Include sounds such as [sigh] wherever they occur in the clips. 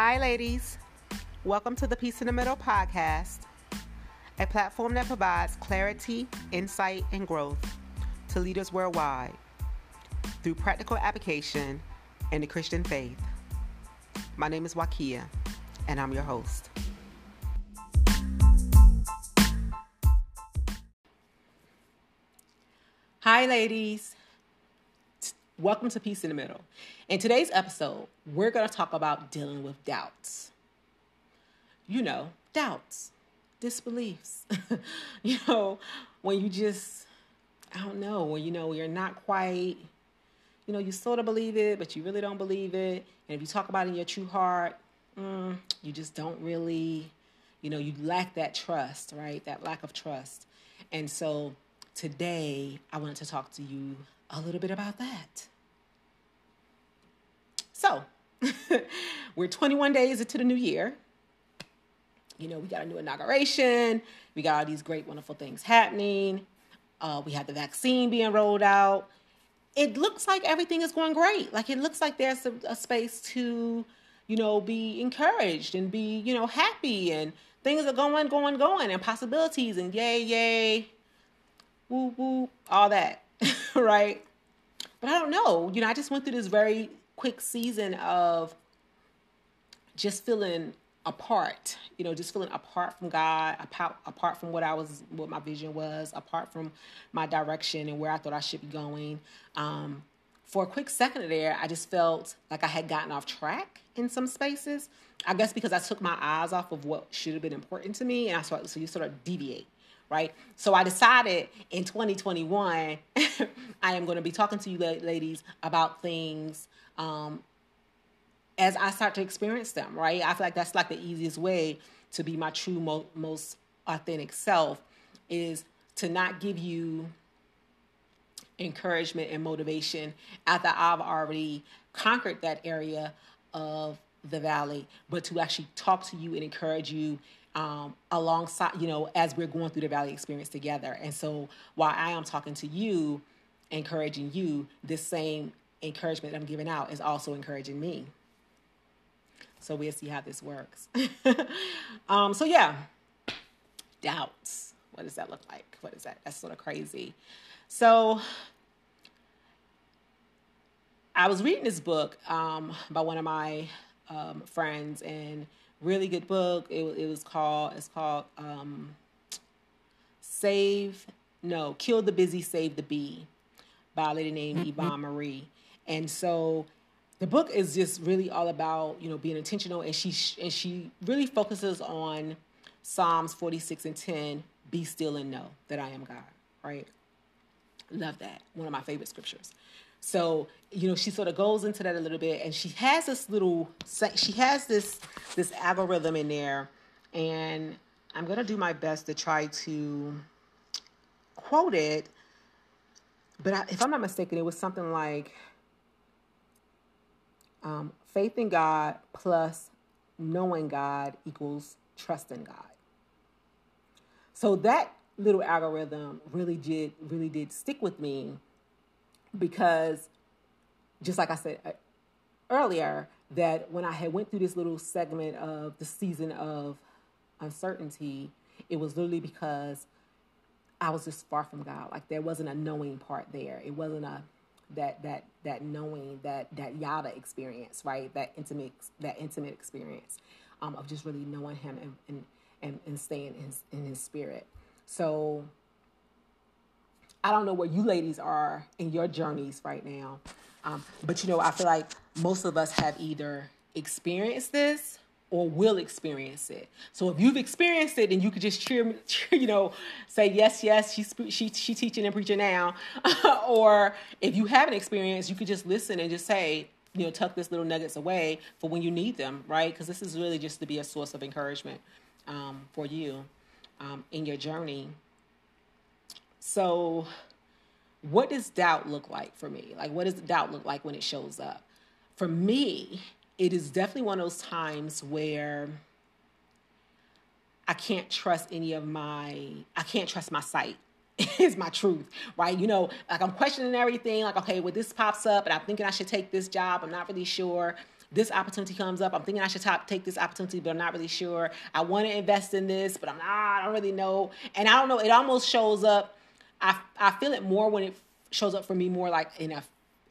Hi, ladies. Welcome to the Peace in the Middle podcast, a platform that provides clarity, insight, and growth to leaders worldwide through practical application in the Christian faith. My name is Wakia, and I'm your host. Hi, ladies. Welcome to Peace in the Middle. In today's episode, we're going to talk about dealing with doubts. You know, doubts, disbeliefs. [laughs] you know, when you just, I don't know, when you know you're not quite, you know, you sort of believe it, but you really don't believe it. And if you talk about it in your true heart, mm, you just don't really, you know, you lack that trust, right? That lack of trust. And so today, I wanted to talk to you a little bit about that. So, [laughs] we're 21 days into the new year. You know, we got a new inauguration, we got all these great, wonderful things happening. Uh, we have the vaccine being rolled out. It looks like everything is going great. Like, it looks like there's a, a space to, you know, be encouraged and be, you know, happy and things are going, going, going, and possibilities and yay, yay, woo, woo, all that, [laughs] right? But I don't know. You know, I just went through this very quick season of just feeling apart, you know, just feeling apart from God, apart, apart from what I was, what my vision was, apart from my direction and where I thought I should be going. Um, for a quick second there, I just felt like I had gotten off track in some spaces. I guess because I took my eyes off of what should have been important to me, and I started, so you sort of deviate right? So I decided in 2021, [laughs] I am going to be talking to you ladies about things um, as I start to experience them, right? I feel like that's like the easiest way to be my true, mo- most authentic self is to not give you encouragement and motivation after I've already conquered that area of the valley, but to actually talk to you and encourage you um, alongside, you know, as we're going through the valley experience together. And so while I am talking to you, encouraging you, this same encouragement that I'm giving out is also encouraging me. So we'll see how this works. [laughs] um, so yeah, doubts. What does that look like? What is that? That's sort of crazy. So I was reading this book um, by one of my um, friends, and really good book. It, it was called it's called um, Save No Kill the Busy, Save the Bee by a lady named mm-hmm. Yvonne Marie. And so the book is just really all about you know being intentional, and she and she really focuses on Psalms forty six and ten. Be still and know that I am God. Right. Love that. One of my favorite scriptures. So, you know, she sort of goes into that a little bit and she has this little she has this this algorithm in there and I'm to do my best to try to quote it. But I, if I'm not mistaken, it was something like um, faith in God plus knowing God equals trust in God. So that little algorithm really did really did stick with me because just like I said uh, earlier, that when I had went through this little segment of the season of uncertainty, it was literally because I was just far from God. Like there wasn't a knowing part there. It wasn't a that that that knowing that that yada experience, right? That intimate that intimate experience um, of just really knowing Him and and and, and staying in his, in His Spirit. So I don't know where you ladies are in your journeys right now. Um, but you know, I feel like most of us have either experienced this or will experience it. So if you've experienced it, then you could just cheer, [laughs] cheer you know, say yes, yes, she's she she teaching and preaching now. [laughs] or if you haven't experienced, you could just listen and just say, you know, tuck this little nuggets away for when you need them, right? Because this is really just to be a source of encouragement um, for you um, in your journey so, what does doubt look like for me? Like, what does doubt look like when it shows up? For me, it is definitely one of those times where I can't trust any of my, I can't trust my sight. [laughs] is my truth, right? You know, like I'm questioning everything. Like, okay, well, this pops up, and I'm thinking I should take this job. I'm not really sure. this opportunity comes up. I'm thinking I should top, take this opportunity, but I'm not really sure. I want to invest in this, but I'm not, I don't really know. And I don't know, it almost shows up. I, I feel it more when it shows up for me more like in a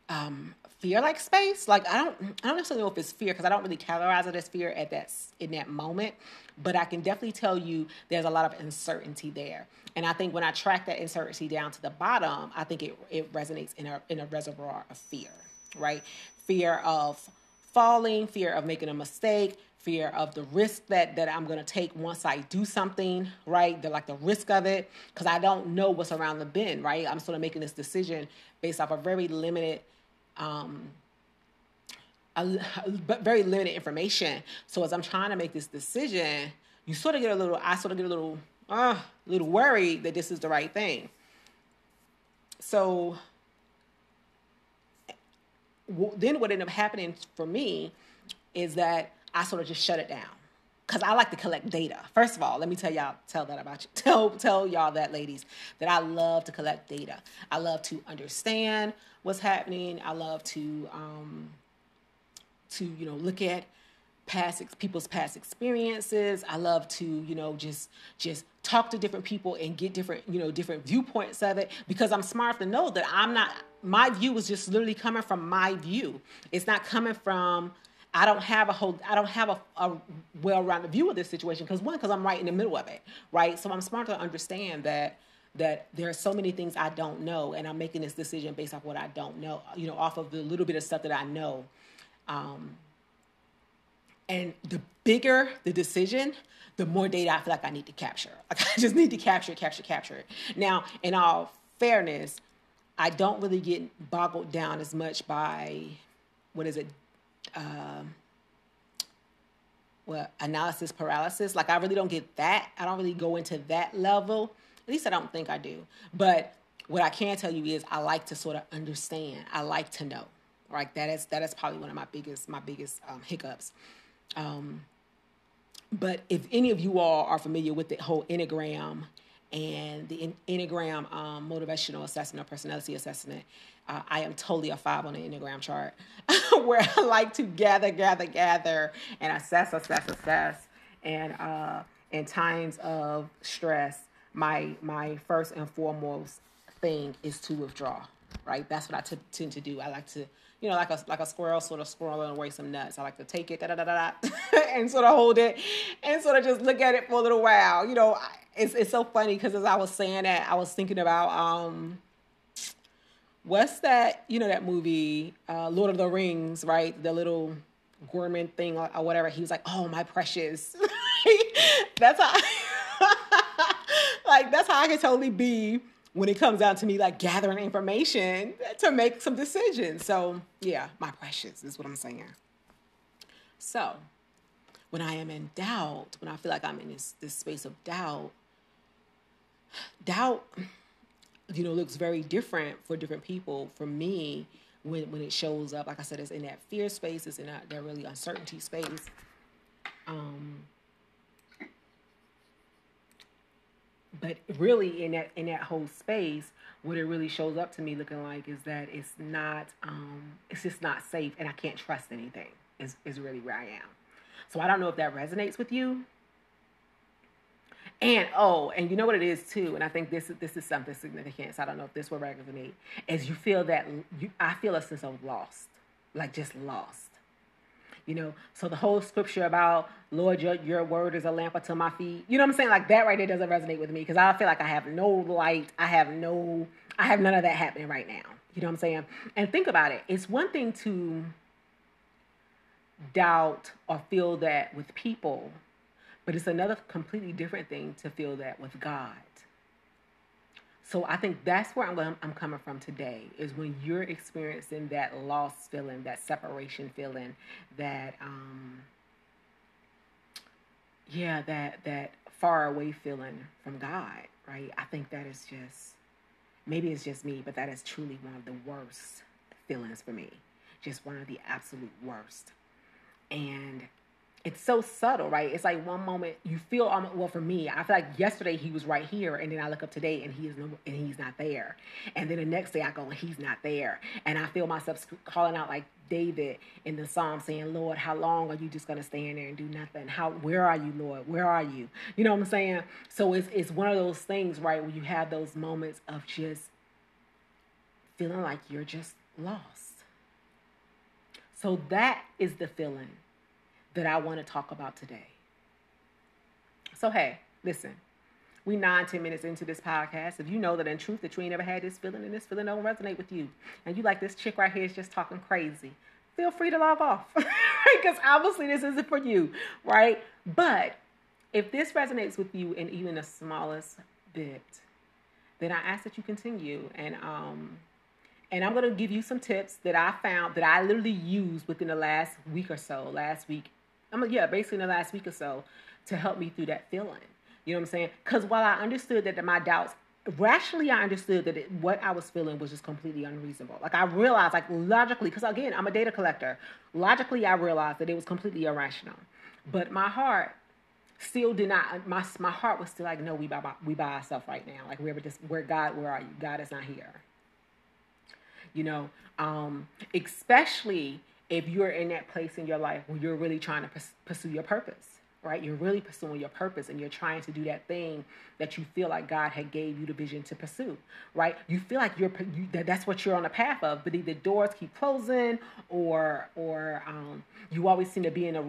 um, fear like space. Like I don't I don't necessarily know if it's fear because I don't really categorize it as fear at that in that moment. But I can definitely tell you there's a lot of uncertainty there. And I think when I track that uncertainty down to the bottom, I think it, it resonates in a in a reservoir of fear, right? Fear of falling, fear of making a mistake, fear of the risk that that I'm going to take once I do something, right? The like the risk of it because I don't know what's around the bend, right? I'm sort of making this decision based off a very limited um, a, very limited information. So as I'm trying to make this decision, you sort of get a little, I sort of get a little, uh, a little worried that this is the right thing. So then what ended up happening for me is that I sort of just shut it down because I like to collect data. First of all, let me tell y'all, tell that about you. [laughs] Tell tell y'all that, ladies, that I love to collect data. I love to understand what's happening. I love to um, to you know look at past people's past experiences. I love to you know just just talk to different people and get different you know different viewpoints of it because I'm smart enough to know that I'm not. My view is just literally coming from my view. It's not coming from I don't have a whole, I don't have a, a well-rounded view of this situation because one, because I'm right in the middle of it, right? So I'm smart to understand that that there are so many things I don't know, and I'm making this decision based off what I don't know, you know, off of the little bit of stuff that I know. Um, and the bigger the decision, the more data I feel like I need to capture. Like [laughs] I just need to capture, capture, capture it. Now, in all fairness, I don't really get boggled down as much by what is it, um, well, analysis paralysis. Like I really don't get that. I don't really go into that level. At least I don't think I do. But what I can tell you is I like to sort of understand. I like to know. Right. That is that is probably one of my biggest my biggest um, hiccups. Um, but if any of you all are familiar with the whole enneagram and the enneagram um, motivational assessment or personality assessment uh, i am totally a five on the enneagram chart [laughs] where i like to gather gather gather and assess assess assess and uh, in times of stress my my first and foremost thing is to withdraw right that's what I t- tend to do i like to you know, like a like a squirrel sort of squirreling away some nuts. I like to take it, da da da da, [laughs] and sort of hold it, and sort of just look at it for a little while. You know, it's it's so funny because as I was saying that, I was thinking about um, what's that? You know that movie, uh, Lord of the Rings, right? The little Gollum thing or, whatever. He was like, "Oh, my precious." [laughs] that's how, [laughs] like that's how I can totally be when it comes down to me like gathering information to make some decisions. So, yeah, my precious is what I'm saying. So, when I am in doubt, when I feel like I'm in this, this space of doubt, doubt, you know, looks very different for different people. For me, when, when it shows up, like I said, it's in that fear space, it's in that, that really uncertainty space. Um, but really in that in that whole space what it really shows up to me looking like is that it's not um it's just not safe and i can't trust anything is, is really where i am so i don't know if that resonates with you and oh and you know what it is too and i think this this is something significant so i don't know if this will resonate as you feel that you, i feel a sense of lost like just lost. You know so the whole scripture about lord your, your word is a lamp unto my feet you know what i'm saying? Like that right there doesn't resonate with me because i feel like i have no light i have no i have none of that happening right now you know what i'm saying? And think about it it's one thing to doubt or feel that with people but it's another completely different thing to feel that with god so I think that's where I'm, I'm coming from today is when you're experiencing that loss feeling, that separation feeling, that um, yeah, that that far away feeling from God, right? I think that is just maybe it's just me, but that is truly one of the worst feelings for me. Just one of the absolute worst. And it's so subtle, right? It's like one moment you feel um, well for me. I feel like yesterday he was right here, and then I look up today and he is no, and he's not there. And then the next day I go and he's not there, and I feel myself calling out like David in the psalm, saying, "Lord, how long are you just gonna stand there and do nothing? How where are you, Lord? Where are you? You know what I'm saying? So it's it's one of those things, right, where you have those moments of just feeling like you're just lost. So that is the feeling that I want to talk about today. So, hey, listen, we nine, ten minutes into this podcast. If you know that in truth that you ain't ever had this feeling and this feeling don't resonate with you, and you like this chick right here is just talking crazy, feel free to log off. [laughs] Because obviously this isn't for you, right? But if this resonates with you in even the smallest bit, then I ask that you continue. And um, and I'm gonna give you some tips that I found that I literally used within the last week or so, last week I'm like, yeah, basically in the last week or so to help me through that feeling. You know what I'm saying? Because while I understood that my doubts, rationally, I understood that it, what I was feeling was just completely unreasonable. Like I realized, like logically, because again, I'm a data collector. Logically, I realized that it was completely irrational. But my heart still did not. My my heart was still like, no, we by we by ourselves right now. Like we're just where God, where are you? God is not here. You know, um, especially if you're in that place in your life where you're really trying to pursue your purpose right? You're really pursuing your purpose and you're trying to do that thing that you feel like god had gave you the vision to pursue right? You feel like you're you, that that's what you're on the path of but either doors keep closing or or um, you always seem to be in a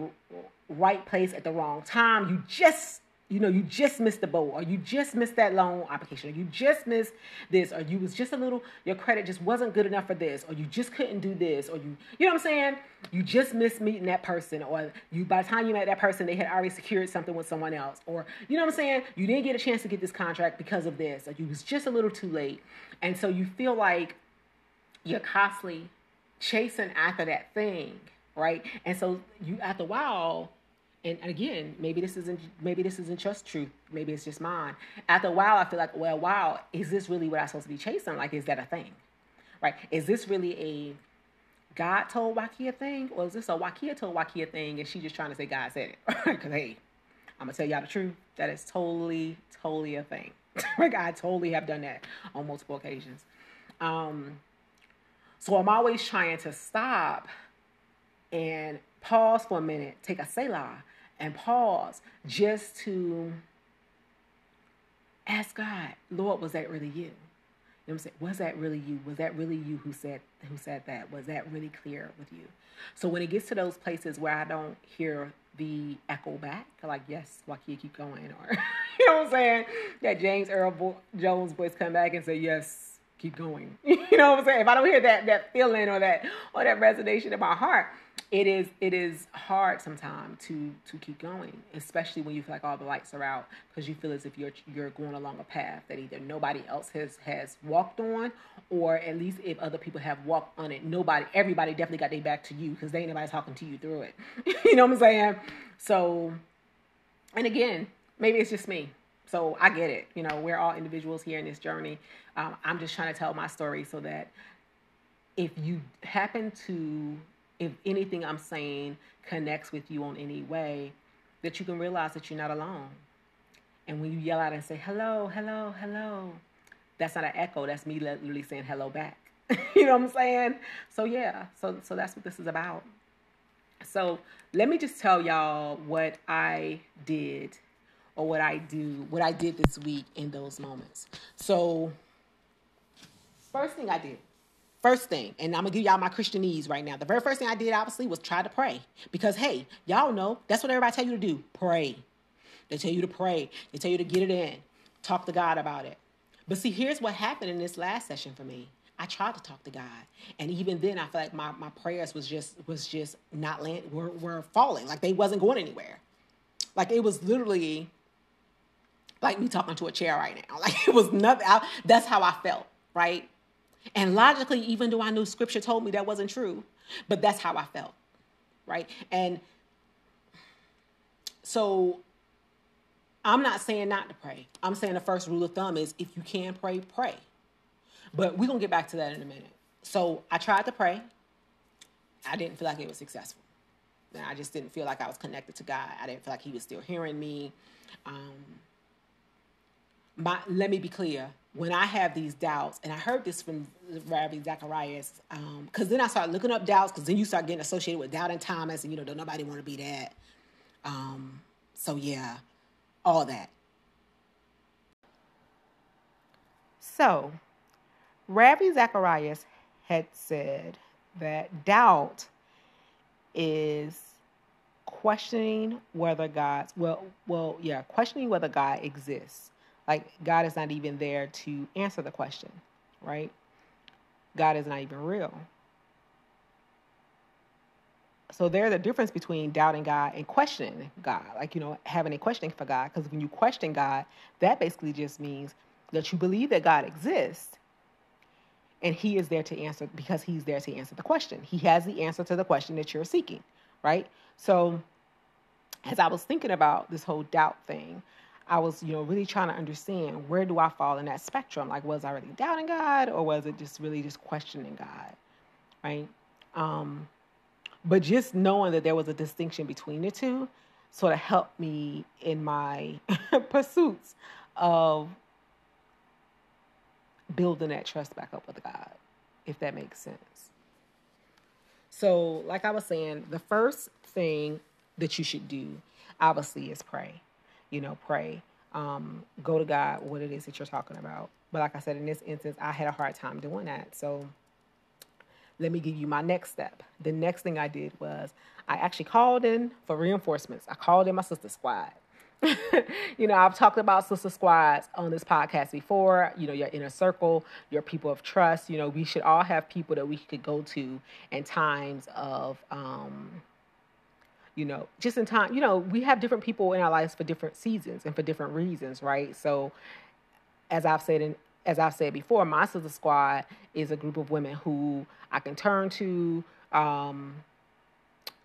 right place at the wrong time. You just you know you just missed the boat or you just missed that loan application or you just missed this or you was just a little your credit just wasn't good enough for this or you just couldn't do this or you you know what i'm saying? You just missed meeting that person or you by the time you met that person they had already secured something with someone else or you know what i'm saying? You didn't get a chance to get this contract because of this or you was just a little too late. And so you feel like you're constantly chasing after that thing right? And so you after a while and again, maybe this isn't maybe this isn't just truth. Maybe it's just mine. After a while, I feel like, well, wow, is this really what I'm supposed to be chasing? Like, is that a thing? Right? Is this really a God told Wakia thing, or is this a Wakia told Wakia thing, and she just trying to say God said it? [laughs] Because hey, I'm gonna tell y'all the truth. That is totally, totally a thing. [laughs] like I totally have done that on multiple occasions. Um, so I'm always trying to stop and pause for a minute, take a selah, and pause just to ask God, Lord, was that really you? You know I'm saying? Was that really you? Was that really you who said who said that? Was that really clear with you? So when it gets to those places where I don't hear the echo back, like yes, Wakia, keep going, or [laughs] you know what I'm saying? That James Earl Bo- Jones voice come back and say yes, keep going. [laughs] you know what I'm saying? If I don't hear that that feeling or that or that resonation in my heart, it is it is hard sometimes to to keep going, especially when you feel like all the lights are out because you feel as if you're you're going along a path that either nobody else has has walked on, or at least if other people have walked on it, nobody everybody definitely got their back to you because they ain't nobody talking to you through it. [laughs] you know what I'm saying? So, and again, maybe it's just me. So I get it. You know, we're all individuals here in this journey. Um, I'm just trying to tell my story so that if you happen to if anything I'm saying connects with you on any way, that you can realize that you're not alone. And when you yell out and say, hello, hello, hello, that's not an echo. That's me literally saying hello back. [laughs] you know what I'm saying? So yeah, so so that's what this is about. So let me just tell y'all what I did or what I do, what I did this week in those moments. So first thing I did First thing, and I'm gonna give y'all my Christianese right now. The very first thing I did, obviously, was try to pray. Because hey, y'all know that's what everybody tell you to do. Pray. They tell you to pray. They tell you to get it in. Talk to God about it. But see, here's what happened in this last session for me. I tried to talk to God, and even then, I feel like my, my prayers was just was just not land were, were falling, like they wasn't going anywhere. Like it was literally like me talking to a chair right now. [laughs] Like it was nothing. I, that's how I felt, right? And logically, even though I knew scripture told me that wasn't true, but that's how I felt. Right. And so I'm not saying not to pray. I'm saying the first rule of thumb is if you can pray, pray. But we're going to get back to that in a minute. So I tried to pray. I didn't feel like it was successful. And I just didn't feel like I was connected to God. I didn't feel like He was still hearing me. Um, my, let me be clear. When I have these doubts, and I heard this from Ravi Zacharias, because um, then I started looking up doubts, because then you start getting associated with doubting Thomas, and you know, don't nobody want to be that. Um, so yeah, all that. So, Ravi Zacharias had said that doubt is questioning whether God's well well yeah questioning whether God exists like God is not even there to answer the question right God is not even real so there's a difference between doubting God and questioning God like you know having a questioning for God because when you question God that basically just means that you believe that God exists and he is there to answer because he's there to answer the question. He has the answer to the question that you're seeking, right? So as I was thinking about this whole doubt thing, I was, you know, really trying to understand where do I fall in that spectrum? Like, was I really doubting God or was it just really just questioning God? Right? Um, but just knowing that there was a distinction between the two sort of helped me in my [laughs] pursuits of building that trust back up with God, if that makes sense. So, like I was saying, the first thing that you should do, obviously, is pray. You know, pray. Um, go to God, what it is that you're talking about. But like I said, in this instance, I had a hard time doing that. So, let me give you my next step. The next thing I did was I actually called in for reinforcements. I called in my sister squad. [laughs] you know, I've talked about sister squads on this podcast before. You know, your inner circle, your people of trust. You know, we should all have people that we could go to in times of, um, you know, just in time. You know, we have different people in our lives for different seasons and for different reasons, right? So, as I've said in as I've said before, my sister squad is a group of women who I can turn to. Um,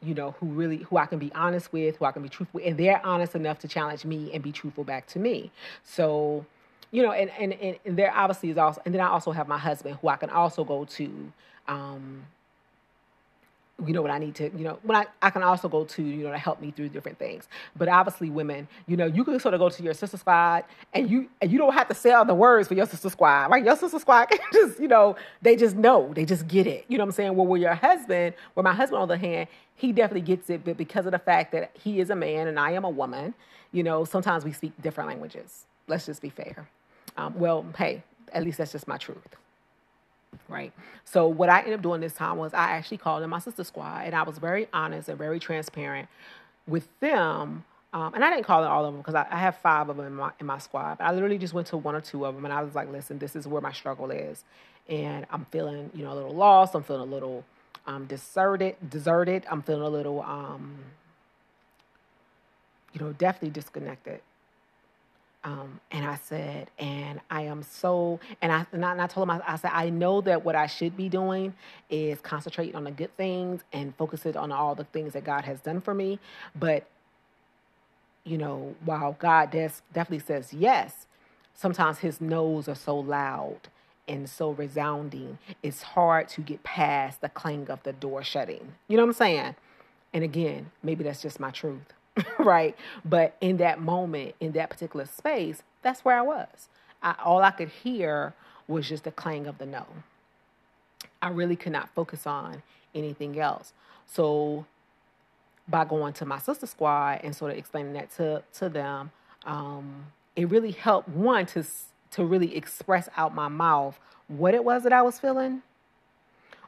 you know, who really, who I can be honest with, who I can be truthful, and they're honest enough to challenge me and be truthful back to me. So, you know, and and and, and there obviously is also, and then I also have my husband who I can also go to, um, you know what I need to, you know, when I, I can also go to, you know, to help me through different things. But obviously women, you know, you can sort of go to your sister squad and you and you don't have to say all the words for your sister squad, right? Your sister squad [laughs] can just, you know, they just know, they just get it. You know what I'm saying? Well, with your husband, where my husband on the hand, he definitely gets it, but because of the fact that he is a man and I am a woman, you know, sometimes we speak different languages. Let's just be fair. Um, well, hey, at least that's just my truth right? So what I ended up doing this time was I actually called in my sister squad, and I was very honest and very transparent with them. Um, and I didn't call in all of them because I, I, have five of them in my in my squad. But I literally just went to one or two of them, and I was like, "Listen, this is where my struggle is, and I'm feeling, you know, a little lost. I'm feeling a little um, deserted. Deserted. I'm feeling a little, um, you know, definitely disconnected." Um, and I said, and I am so, and I, and I, and I told him, I, I, said, I know that what I should be doing is concentrate on the good things and focus it on all the things that God has done for me. But, you know, while God does, definitely says yes, sometimes his no's are so loud and so resounding, it's hard to get past the clang of the door shutting. You know what I'm saying? And again, maybe that's just my truth. [laughs] right? But in that moment, in that particular space, that's where I was. I, all I could hear was just the clang of the no. I really could not focus on anything else. So by going to my sister squad and sort of explaining that to to them, um, it really helped one to to really express out my mouth what it was that I was feeling,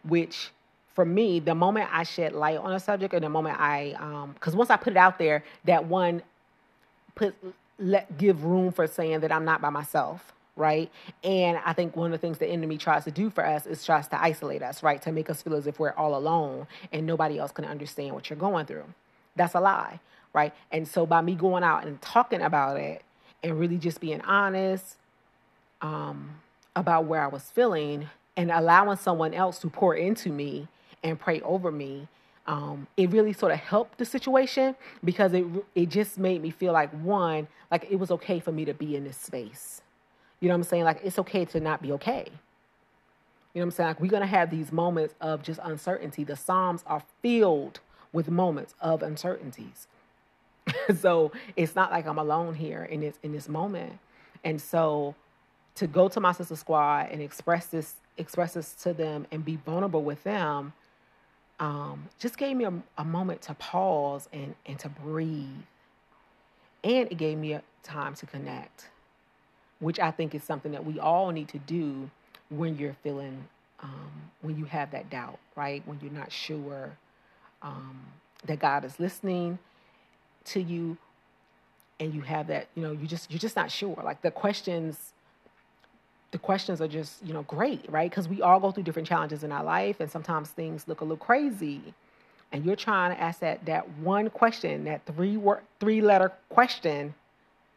which for me, the moment I shed light on a subject, and the moment I, because um, once I put it out there, that one put let give room for saying that I'm not by myself, right? And I think one of the things the enemy tries to do for us is tries to isolate us, right? To make us feel as if we're all alone and nobody else can understand what you're going through. That's a lie, right? And so by me going out and talking about it and really just being honest um, about where I was feeling and allowing someone else to pour into me and pray over me, um, it really sort of helped the situation because it it just made me feel like one, like it was okay for me to be in this space. You know what I'm saying? Like it's okay to not be okay. You know what I'm saying? Like we're gonna have these moments of just uncertainty. The Psalms are filled with moments of uncertainties. [laughs] so it's not like I'm alone here in this in this moment. And so to go to my sister squad and express this express this to them and be vulnerable with them um, just gave me a, a moment to pause and, and to breathe. And it gave me a time to connect, which I think is something that we all need to do when you're feeling, um, when you have that doubt, right? When you're not sure um, that God is listening to you and you have that, you know, you just, you're just not sure. Like the questions the questions are just, you know, great, right? Because we all go through different challenges in our life and sometimes things look a little crazy. And you're trying to ask that that one question, that three word three letter question,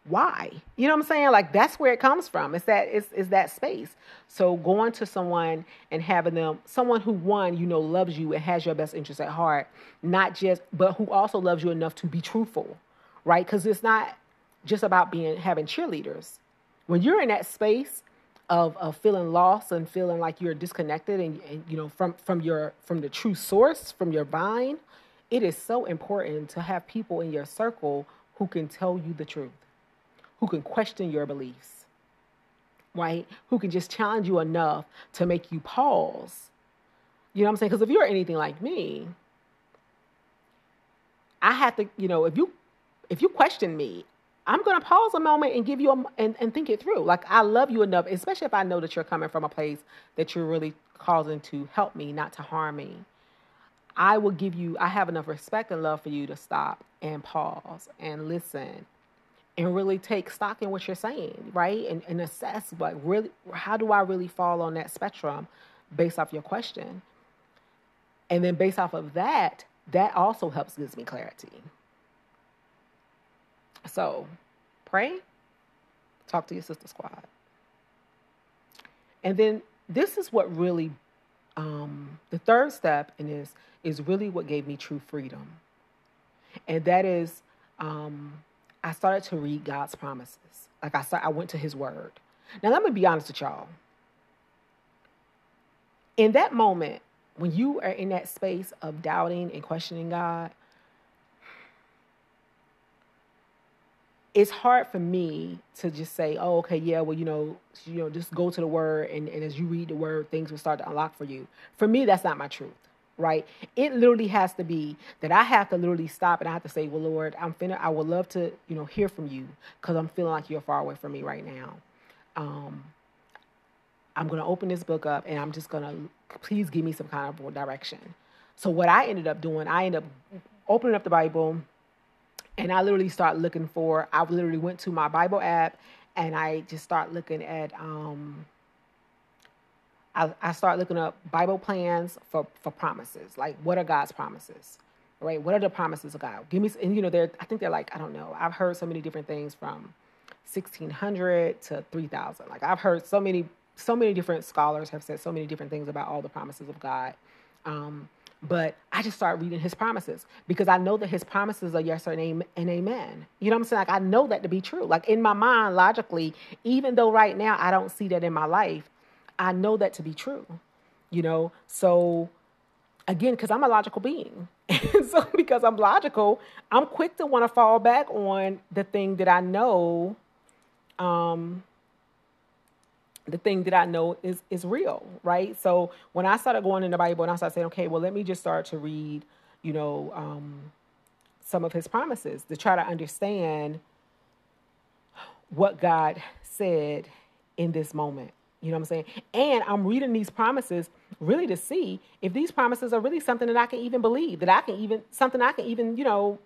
why? You know what I'm saying? Like that's where it comes from. It's that it's, it's that space. So going to someone and having them someone who one, you know, loves you and has your best interest at heart, not just but who also loves you enough to be truthful, right? Because it's not just about being having cheerleaders. When you're in that space of, of feeling lost and feeling like you're disconnected and, and you know from from your from the true source from your vine it is so important to have people in your circle who can tell you the truth who can question your beliefs right? Who can just challenge you enough to make you pause. You know what i'm saying? Because if you're anything like me i have to you know if you if you question me I'm going to pause a moment and give you a, and, and think it through. Like I love you enough, especially if I know that you're coming from a place that you're really causing to help me, not to harm me. I will give you, I have enough respect and love for you to stop and pause and listen and really take stock in what you're saying, right? And, and assess what really, how do I really fall on that spectrum based off your question? And then based off of that, that also helps gives me clarity. So pray, talk to your sister squad. And then this is what really, um, the third step in this is really what gave me true freedom. And that is, um, I started to read God's promises. Like I said, I went to his word. Now, let me be honest with y'all. In that moment, when you are in that space of doubting and questioning God, it's hard for me to just say, oh, okay, yeah, well, you know, you know, just go to the word and, and as you read the word, things will start to unlock for you. For me, that's not my truth, right? It literally has to be that I have to literally stop and I have to say, well, Lord, I'm finna, I would love to, you know, hear from you because I'm feeling like you're far away from me right now. Um, I'm going to open this book up and I'm just going to, please give me some kind of direction. So what I ended up doing, I ended up opening up the Bible, and I literally start looking for. I literally went to my Bible app and I just start looking at. Um, I, I start looking up Bible plans for for promises. Like, what are God's promises? Right? What are the promises of God? Give me, and you know, they're. I think they're like I don't know. I've heard so many different things from 1600 to 3000. Like I've heard so many so many different scholars have said so many different things about all the promises of God. Um, but I just start reading his promises because I know that his promises are yes or and amen. You know what I'm saying? Like I know that to be true. Like in my mind, logically, even though right now I don't see that in my life, I know that to be true. You know, so again, because I'm a logical being. And [laughs] so because I'm logical, I'm quick to want to fall back on the thing that I know um, the thing that I know is is real, right? So when I started going in the Bible and I started saying, okay, well, let me just start to read, you know, um, some of His promises to try to understand what God said in this moment. You know what I'm saying? And I'm reading these promises really to see if these promises are really something that I can even believe, that I can even something I can even, you know,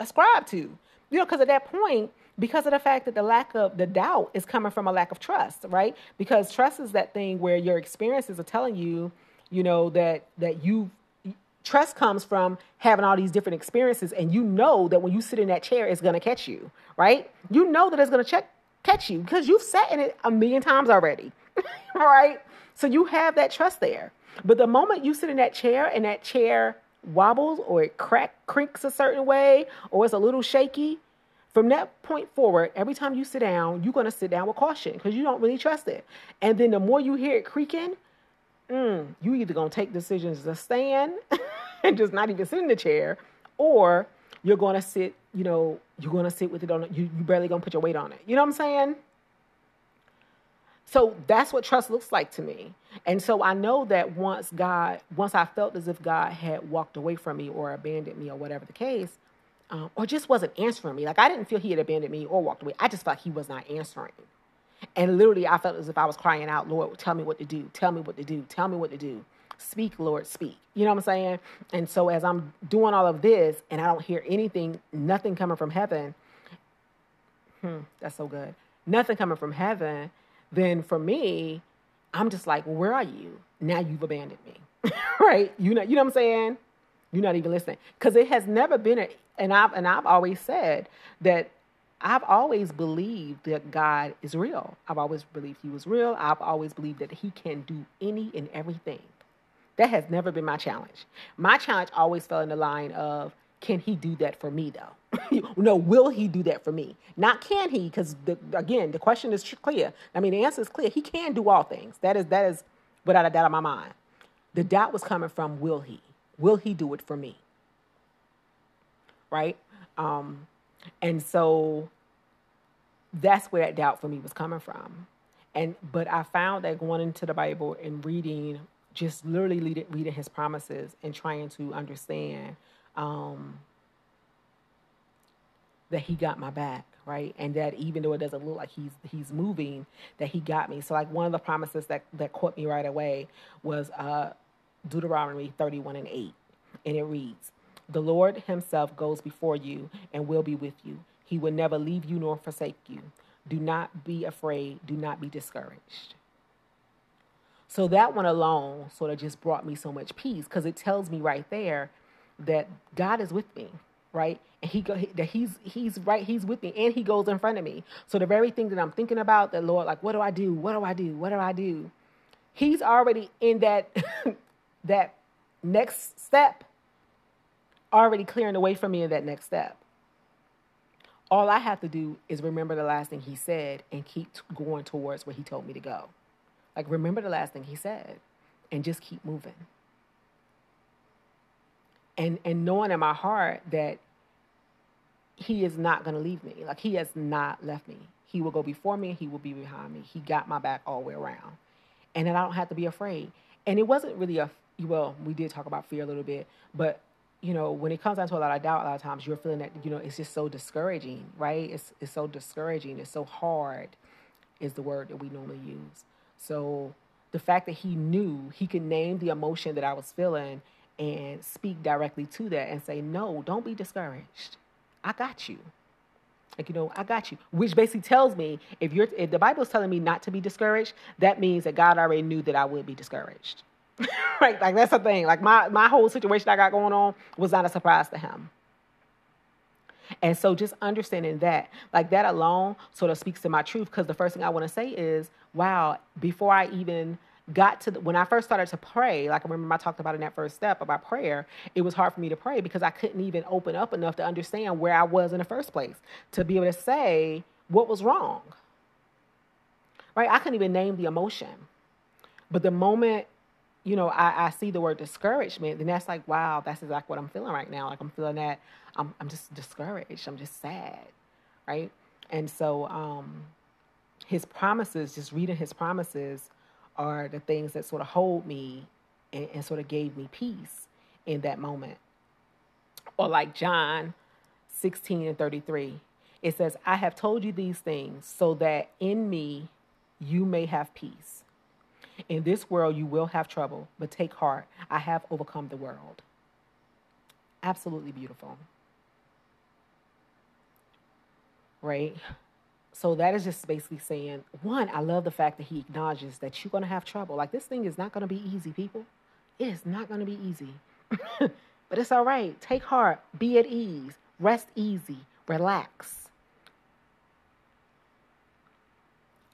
ascribe to. You know, because at that point, because of the fact that the lack of the doubt is coming from a lack of trust, right? Because trust is that thing where your experiences are telling you, you know, that that you trust comes from having all these different experiences and you know that when you sit in that chair it's going to catch you, right? You know that it's going to check catch you because you've sat in it a million times already. [laughs] right? So you have that trust there. But the moment you sit in that chair and that chair wobbles or it crack creaks a certain way or it's a little shaky, from that point forward, every time you sit down, you're going to sit down with caution because you don't really trust it. And then the more you hear it creaking, mm, you either going to take decisions to stand [laughs] and just not even sit in the chair, or you're going to sit, you know, you're going to sit with it on, you, you barely going to put your weight on it. You know what I'm saying? So that's what trust looks like to me. And so I know that once God, once I felt as if God had walked away from me or abandoned me or whatever the case, um, or just wasn't answering me. Like I didn't feel he had abandoned me or walked away. I just felt he was not answering. And literally, I felt as if I was crying out, Lord, tell me what to do. Tell me what to do. Tell me what to do. Speak, Lord, speak. You know what I'm saying? And so as I'm doing all of this and I don't hear anything, nothing coming from heaven, hmm, that's so good. Nothing coming from heaven, then for me, I'm just like, well, where are you? Now you've abandoned me. [laughs] right? You know, you know what I'm saying? You're not even listening. Because it has never been a and I've and I've always said that I've always believed that God is real. I've always believed he was real. I've always believed that he can do any and everything. That has never been my challenge. My challenge always fell in the line of can he do that for me though? [laughs] no, will he do that for me? Not can he, because again, the question is clear. I mean, the answer is clear. He can do all things. That is that is without a doubt in my mind. The doubt was coming from will he? Will he do it for me? Right? Um, and so that's where that doubt for me was coming from. And but I found that going into the Bible and reading, just literally reading, reading his promises and trying to understand um, that he got my back, right? And that even though it doesn't look like he's he's moving, that he got me. So like one of the promises that that caught me right away was uh, Deuteronomy 31 and 8. And it reads, The Lord himself goes before you and will be with you. He will never leave you nor forsake you. Do not be afraid. Do not be discouraged. So that one alone sort of just brought me so much peace because it tells me right there that God is with me, right? And he go that he's he's right, he's with me, and he goes in front of me. So the very thing that I'm thinking about, that Lord, like, what do I do? What do I do? What do I do? He's already in that [laughs] that next step, already clearing the way for me in that next step. All I have to do is remember the last thing he said and keep going towards where he told me to go. Like, remember the last thing he said and just keep moving. And, and knowing in my heart that he is not going to leave me. Like, he has not left me. He will go before me, he will be behind me. He got my back all the way around. And then I don't have to be afraid. And it wasn't really a well, we did talk about fear a little bit, but you know, when it comes down to a lot of doubt, a lot of times you're feeling that, you know, it's just so discouraging, right? It's it's so discouraging. It's so hard, is the word that we normally use. So the fact that he knew he could name the emotion that I was feeling and speak directly to that and say, no, don't be discouraged. I got you. Like, you know, I got you. Which basically tells me if you're if the Bible is telling me not to be discouraged, that means that God already knew that I would be discouraged. [laughs] right? Like that's the thing. Like my my whole situation I got going on was not a surprise to him. And so just understanding that, like that alone sort of speaks to my truth because the first thing I want to say is, wow, before I even got to the, when I first started to pray, like I remember I talked about in that first step about prayer, it was hard for me to pray because I couldn't even open up enough to understand where I was in the first place to be able to say what was wrong. Right? I couldn't even name the emotion. But the moment you know, I, I see the word discouragement, then that's like, wow, that's exactly what I'm feeling right now. Like I'm feeling that I'm I'm just discouraged. I'm just sad. Right. And so um his promises, just reading his promises are the things that sort of hold me and, and sort of gave me peace in that moment. Or like John 16 and 33. It says, I have told you these things so that in me you may have peace. In this world, you will have trouble, but take heart. I have overcome the world. Absolutely beautiful. Right? So that is just basically saying, one, I love the fact that he acknowledges that you're going to have trouble. Like, this thing is not going to be easy, people. It is not going to be easy. [laughs] but it's all right. Take heart. Be at ease. Rest easy. Relax.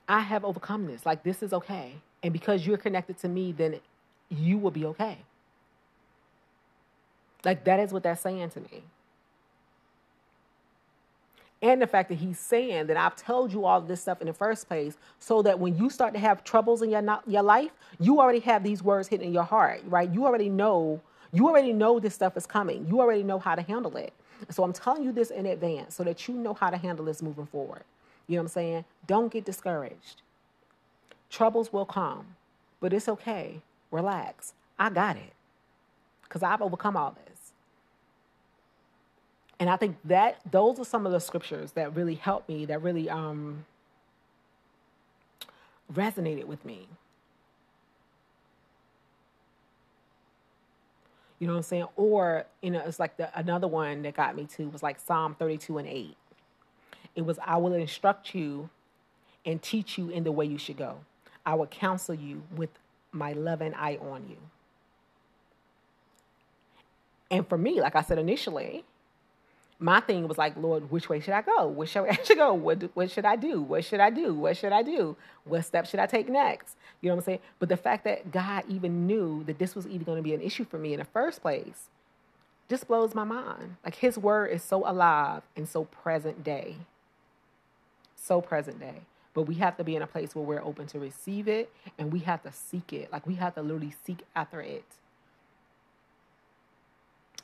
I have overcome this. Like, this is okay. And because you're connected to me, then you will be okay. Like that is what that's saying to me. And the fact that he's saying that I've told you all this stuff in the first place so that when you start to have troubles in your, your life, you already have these words hidden in your heart, right? You already know, You already know this stuff is coming. You already know how to handle it. So I'm telling you this in advance so that you know how to handle this moving forward. You know what I'm saying? Don't get discouraged. Troubles will come, but it's okay. Relax. I got it because I've overcome all this. And I think that those are some of the scriptures that really helped me, that really um, resonated with me. You know what I'm saying? Or, you know, it's like the another one that got me to was like Psalm 32 and 8. It was, I will instruct you and teach you in the way you should go. I will counsel you with my loving eye on you. And for me, like I said initially, my thing was like, Lord, which way should I go? Where [laughs] should I go? What, what should I do? What should I do? What should I do? What step should I take next? You know what I'm saying? But the fact that God even knew that this was even going to be an issue for me in the first place just blows my mind. Like his word is so alive and so present day. So present day. But we have to be in a place where we're open to receive it and we have to seek it. Like we have to literally seek after it.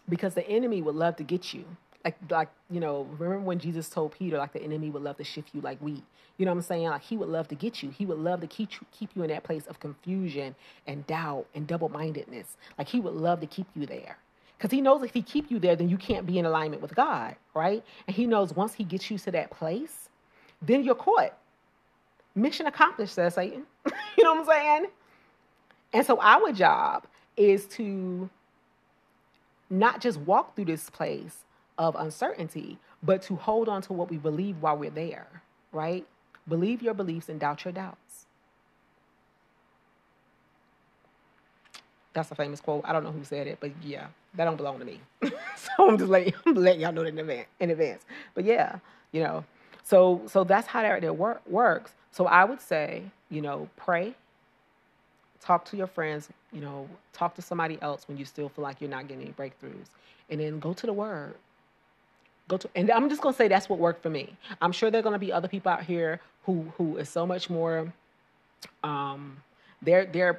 Because the enemy would love to get you. Like like you know remember when jesus told peter like the enemy would love to shift you like wheat. You know what i'm saying? Like he would love to get you. He would love to keep you keep you in that place of confusion and doubt and double-mindedness. Like he would love to keep you there. Because he knows if he keep you there then you can't be in alignment with god right? And he knows once he gets you to that place then you're caught mission accomplished says satan [laughs] you know what i'm saying and so our job is to not just walk through this place of uncertainty, but to hold on to what we believe while we're there, right? Believe your beliefs and doubt your doubts. That's a famous quote. I don't know who said it, but yeah, that don't belong to me. [laughs] so I'm just letting, [laughs] I'm letting y'all know that in advance, in advance. But yeah, you know, so so that's how that work, works. So I would say, you know, pray, talk to your friends, you know, talk to somebody else when you still feel like you're not getting any breakthroughs, and then go to the Word. Go to and i'm just to say that's what worked for me. I'm sure there are to be other people out here who who is so much more um their their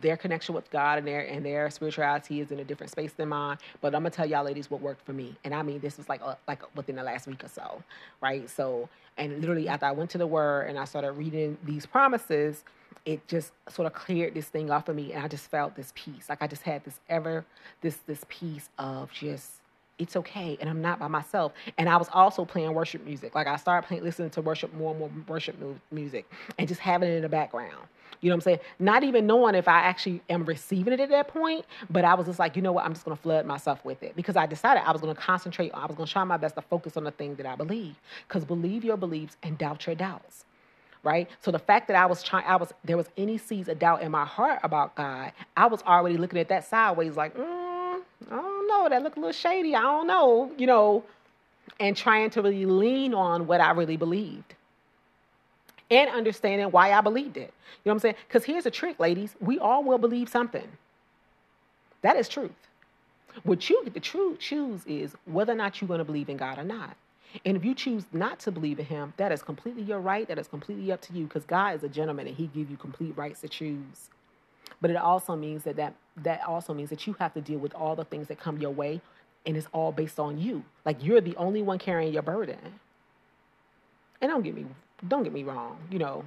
their connection with god and their and their spirituality is in a different space than mine. But i'm gonna tell y'all ladies what worked for me. And i mean this was like uh, like within the last week or so right? So and literally after i went to the word and i started reading these promises it just sort of cleared this thing off of me. And i just felt this peace. Like i just had this ever this this peace of just it's okay and i'm not by myself. And i was also playing worship music. Like i started playing listening to worship more and more worship music and just having it in the background. You know what i'm saying? Not even knowing if i actually am receiving it at that point but i was just like you know what? I'm just going to flood myself with it because i decided i was going to concentrate. I was going to try my best to focus on the thing that i believe. Because believe your beliefs and doubt your doubts right? So the fact that i was trying i was there was any seeds of doubt in my heart about god i was already looking at that sideways like mm, I know, that look a little shady. I don't know, you know, and trying to really lean on what I really believed and understanding why I believed it. You know what I'm saying? Because here's a trick, ladies. We all will believe something. That is truth. What you get to true choose is whether or not you're going to believe in God or not. And if you choose not to believe in Him, that is completely your right. That is completely up to you because God is a gentleman and He gives you complete rights to choose. But it also means that, that that also means that you have to deal with all the things that come your way and it's all based on you. Like you're the only one carrying your burden. And don't get me don't get me wrong, you know,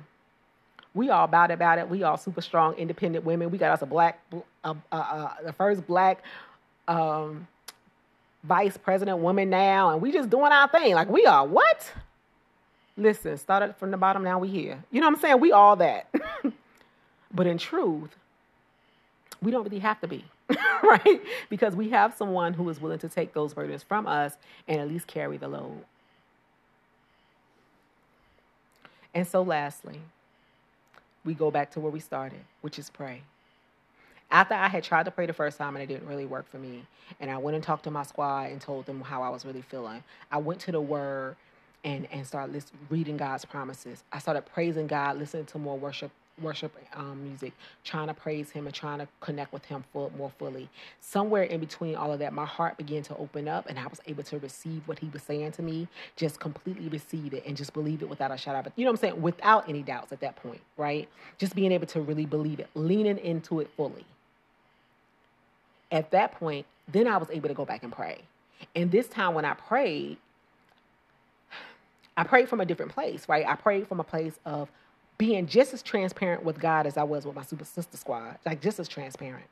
we all about it, about it. We all super strong, independent women. We got us a black, uh, uh, the first black um, vice president woman now, and we just doing our thing. Like we are what? Listen, started from the bottom, now we here. You know what I'm saying? We all that. [laughs] but in truth, we don't really have to be, [laughs] right? Because we have someone who is willing to take those burdens from us and at least carry the load. And so, lastly, we go back to where we started, which is pray. After I had tried to pray the first time and it didn't really work for me, and I went and talked to my squad and told them how I was really feeling, I went to the Word and and started reading God's promises. I started praising God, listening to more worship worship um, music, trying to praise Him and trying to connect with Him full, more fully. Somewhere in between all of that, my heart began to open up and I was able to receive what He was saying to me, just completely receive it and just believe it without a shadow. But you know what I'm saying? Without any doubts at that point, right? Just being able to really believe it, leaning into it fully. at that point, then I was able to go back and pray. And this time when I prayed, I prayed from a different place, right? I prayed from a place of being just as transparent with God as I was with my super sister squad, like just as transparent.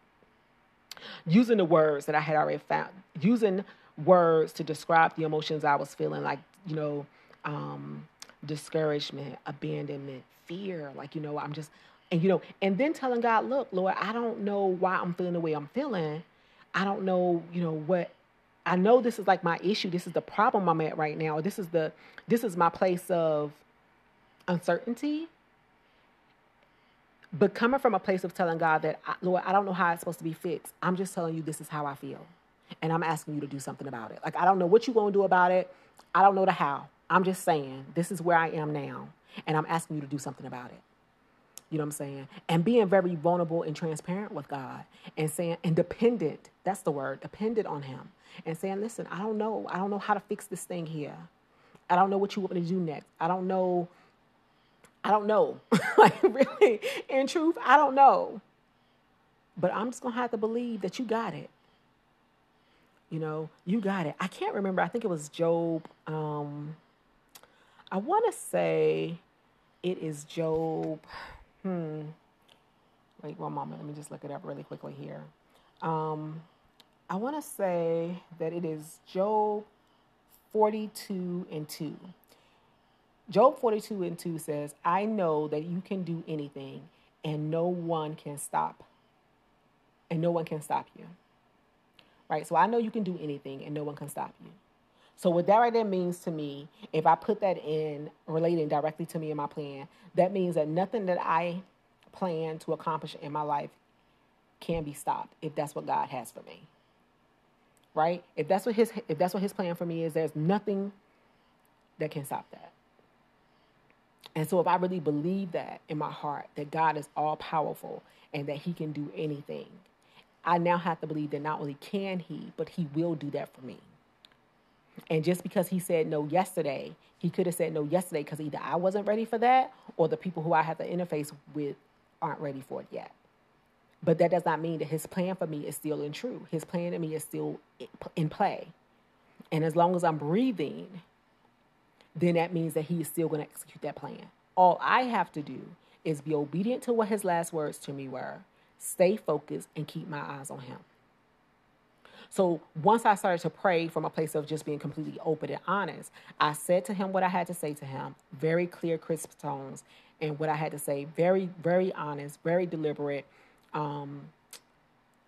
Using the words that I had already found, using words to describe the emotions I was feeling, like, you know, um, discouragement, abandonment, fear. Like, you know, I'm just, and, you know, and then telling God, look, Lord, I don't know why I'm feeling the way I'm feeling. I don't know, you know, what I know this is like my issue. This is the problem I'm at right now. This is the this is my place of uncertainty. But coming from a place of telling God that, Lord, I don't know how it's supposed to be fixed. I'm just telling you this is how I feel. And I'm asking you to do something about it. Like, I don't know what you're going to do about it. I don't know the how. I'm just saying, this is where I am now. And I'm asking you to do something about it. You know what I'm saying? And being very vulnerable and transparent with God and saying, and dependent, that's the word, dependent on Him. And saying, listen, I don't know. I don't know how to fix this thing here. I don't know what you want me to do next. I don't know. I don't know. [laughs] like, really, in truth, I don't know. But I'm just going to have to believe that you got it. You know, you got it. I can't remember. I think it was Job. Um, I want to say it is Job. Hmm. Wait one moment. Let me just look it up really quickly here. Um, I want to say that it is Job 42 and 2. Job 42 and 2 says, I know that you can do anything and no one can stop. And no one can stop you. Right? So I know you can do anything and no one can stop you. So what that right there means to me, if I put that in relating directly to me and my plan, that means that nothing that I plan to accomplish in my life can be stopped if that's what God has for me. Right? If that's what his if that's what his plan for me is, there's nothing that can stop that. And so if I really believe that in my heart that God is all powerful and that he can do anything, I now have to believe that not only can he, but he will do that for me. And just because he said no yesterday, he could have said no yesterday because either I wasn't ready for that or the people who I have to interface with aren't ready for it yet. But that does not mean that his plan for me is still in true. His plan to me is still in play. And as long as I'm breathing, then that means that he is still going to execute that plan. All I have to do is be obedient to what his last words to me were, stay focused, and keep my eyes on him. So once I started to pray from a place of just being completely open and honest, I said to him what I had to say to him, very clear, crisp tones, and what I had to say, very, very honest, very deliberate. Um,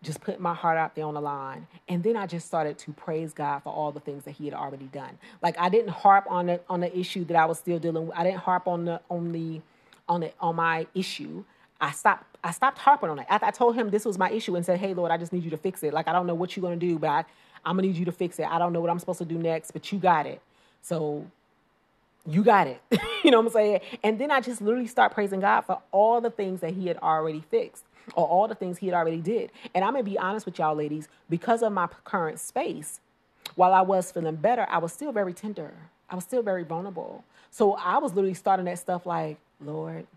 just put my heart out there on the line. And then I just started to praise God for all the things that He had already done. Like I didn't harp on the on the issue that I was still dealing with. I didn't harp on the on the on the on my issue. I stopped I stopped harping on it. After I told him this was my issue and said, Hey Lord, I just need you to fix it. Like I don't know what you're gonna do, but I, I'm gonna need you to fix it. I don't know what I'm supposed to do next, but you got it. So you got it. [laughs] you know what I'm saying? And then I just literally start praising God for all the things that He had already fixed or all the things He had already did. And I'm gonna be honest with y'all, ladies, because of my current space, while I was feeling better, I was still very tender. I was still very vulnerable. So I was literally starting that stuff like, Lord,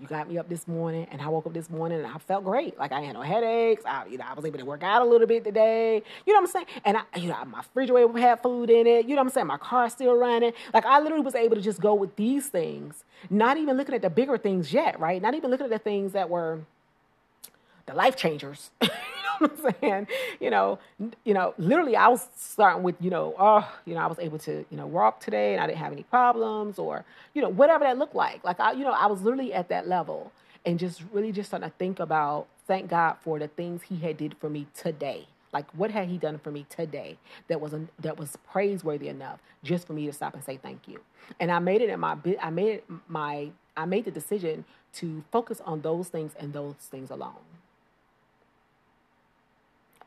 you got me up this morning and I woke up this morning and I felt great. Like I had no headaches. I, you know, I was able to work out a little bit today. You know what I'm saying? And I, you know, my refrigerator had food in it. You know what I'm saying? My car's still running. Like I literally was able to just go with these things, not even looking at the bigger things yet, right? Not even looking at the things that were the life changers. [laughs] You know what I'm saying? You know, you know, literally I was starting with, you know, oh, you know, I was able to, you know, walk today and I didn't have any problems or, you know, whatever that looked like. Like I, you know, I was literally at that level and just really just starting to think about thank God for the things he had did for me today. Like what had he done for me today that was that was praiseworthy enough just for me to stop and say thank you. And I made it in my I made it my I made the decision to focus on those things and those things alone.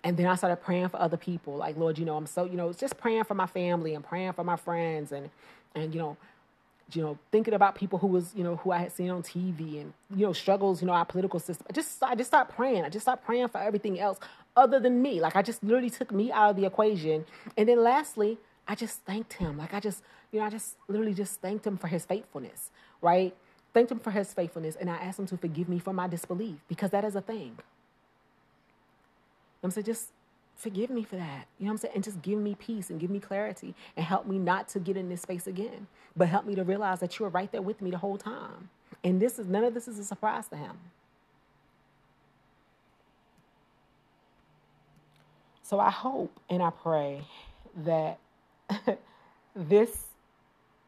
And then I started praying for other people. Like, Lord, you know, I'm so, you know, just praying for my family and praying for my friends and, and, you know, you know, thinking about people who was, you know, who I had seen on TV and, you know, struggles, you know, our political system. I just, I just stopped praying. I just stopped praying for everything else other than me. Like I just literally took me out of the equation. And then lastly, I just thanked him. Like I just, you know, I just literally just thanked him for his faithfulness, right? Thanked him for his faithfulness. And I asked him to forgive me for my disbelief because that is a thing. I'm saying just forgive me for that. You know what I'm saying? And just give me peace and give me clarity and help me not to get in this space again. But help me to realize that you were right there with me the whole time. And this is none of this is a surprise to him. So I hope and I pray that [laughs] this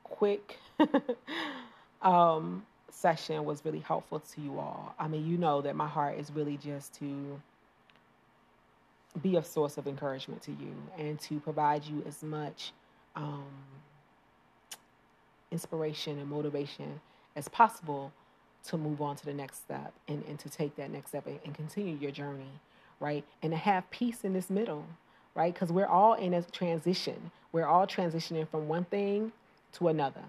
quick [laughs] um, session was really helpful to you all. I mean, you know that my heart is really just to be a source of encouragement to you and to provide you as much um, inspiration and motivation as possible to move on to the next step and, and to take that next step and, and continue your journey, right? And to have peace in this middle, right? Because we're all in a transition. We're all transitioning from one thing to another.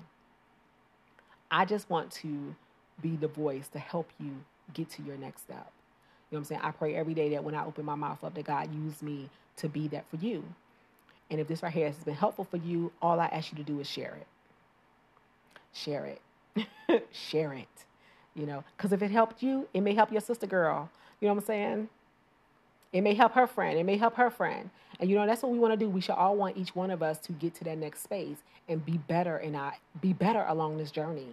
I just want to be the voice to help you get to your next step. You know what I'm saying? I pray every day that when I open my mouth up, that God use me to be that for you. And if this right here has been helpful for you, all I ask you to do is share it. Share it. [laughs] share it. You know, because if it helped you, it may help your sister girl. You know what I'm saying? It may help her friend. It may help her friend. And you know, that's what we want to do. We should all want each one of us to get to that next space and be better and I be better along this journey,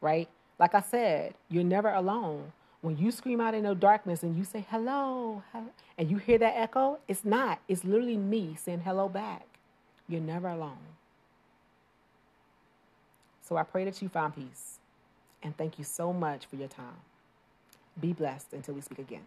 right? Like I said, you're never alone. When you scream out in the darkness and you say hello, hello, and you hear that echo, it's not. It's literally me saying hello back. You're never alone. So I pray that you find peace. And thank you so much for your time. Be blessed until we speak again.